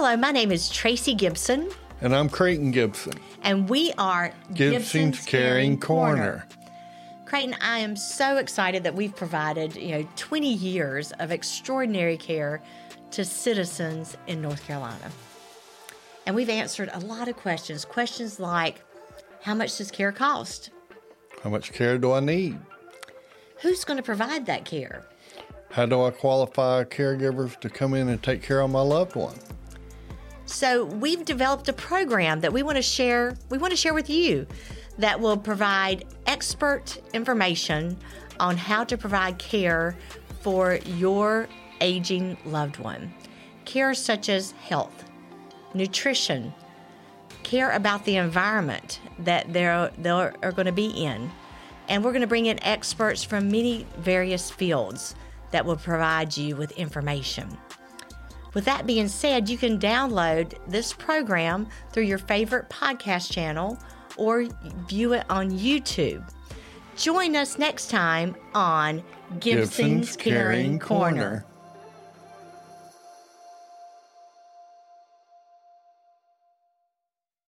Hello, my name is Tracy Gibson, And I'm Creighton Gibson, and we are Gibson's Caring Corner. Creighton, I am so excited that we've provided, you know, 20 years of extraordinary care to citizens in North Carolina. And we've answered a lot of questions. Questions like how much does care cost? How much care do I need? Who's going to provide that care? How do I qualify caregivers to come in and take care of my loved one? So we've developed a program that we want to share. We want to share with you that will provide expert information on how to provide care for your aging loved one. Care such as health, nutrition, care about the environment that they're they are going to be in, and we're going to bring in experts from many various fields that will provide you with information. With that being said, you can download this program through your favorite podcast channel or view it on YouTube. Join us next time on Gibson's, Caring Corner.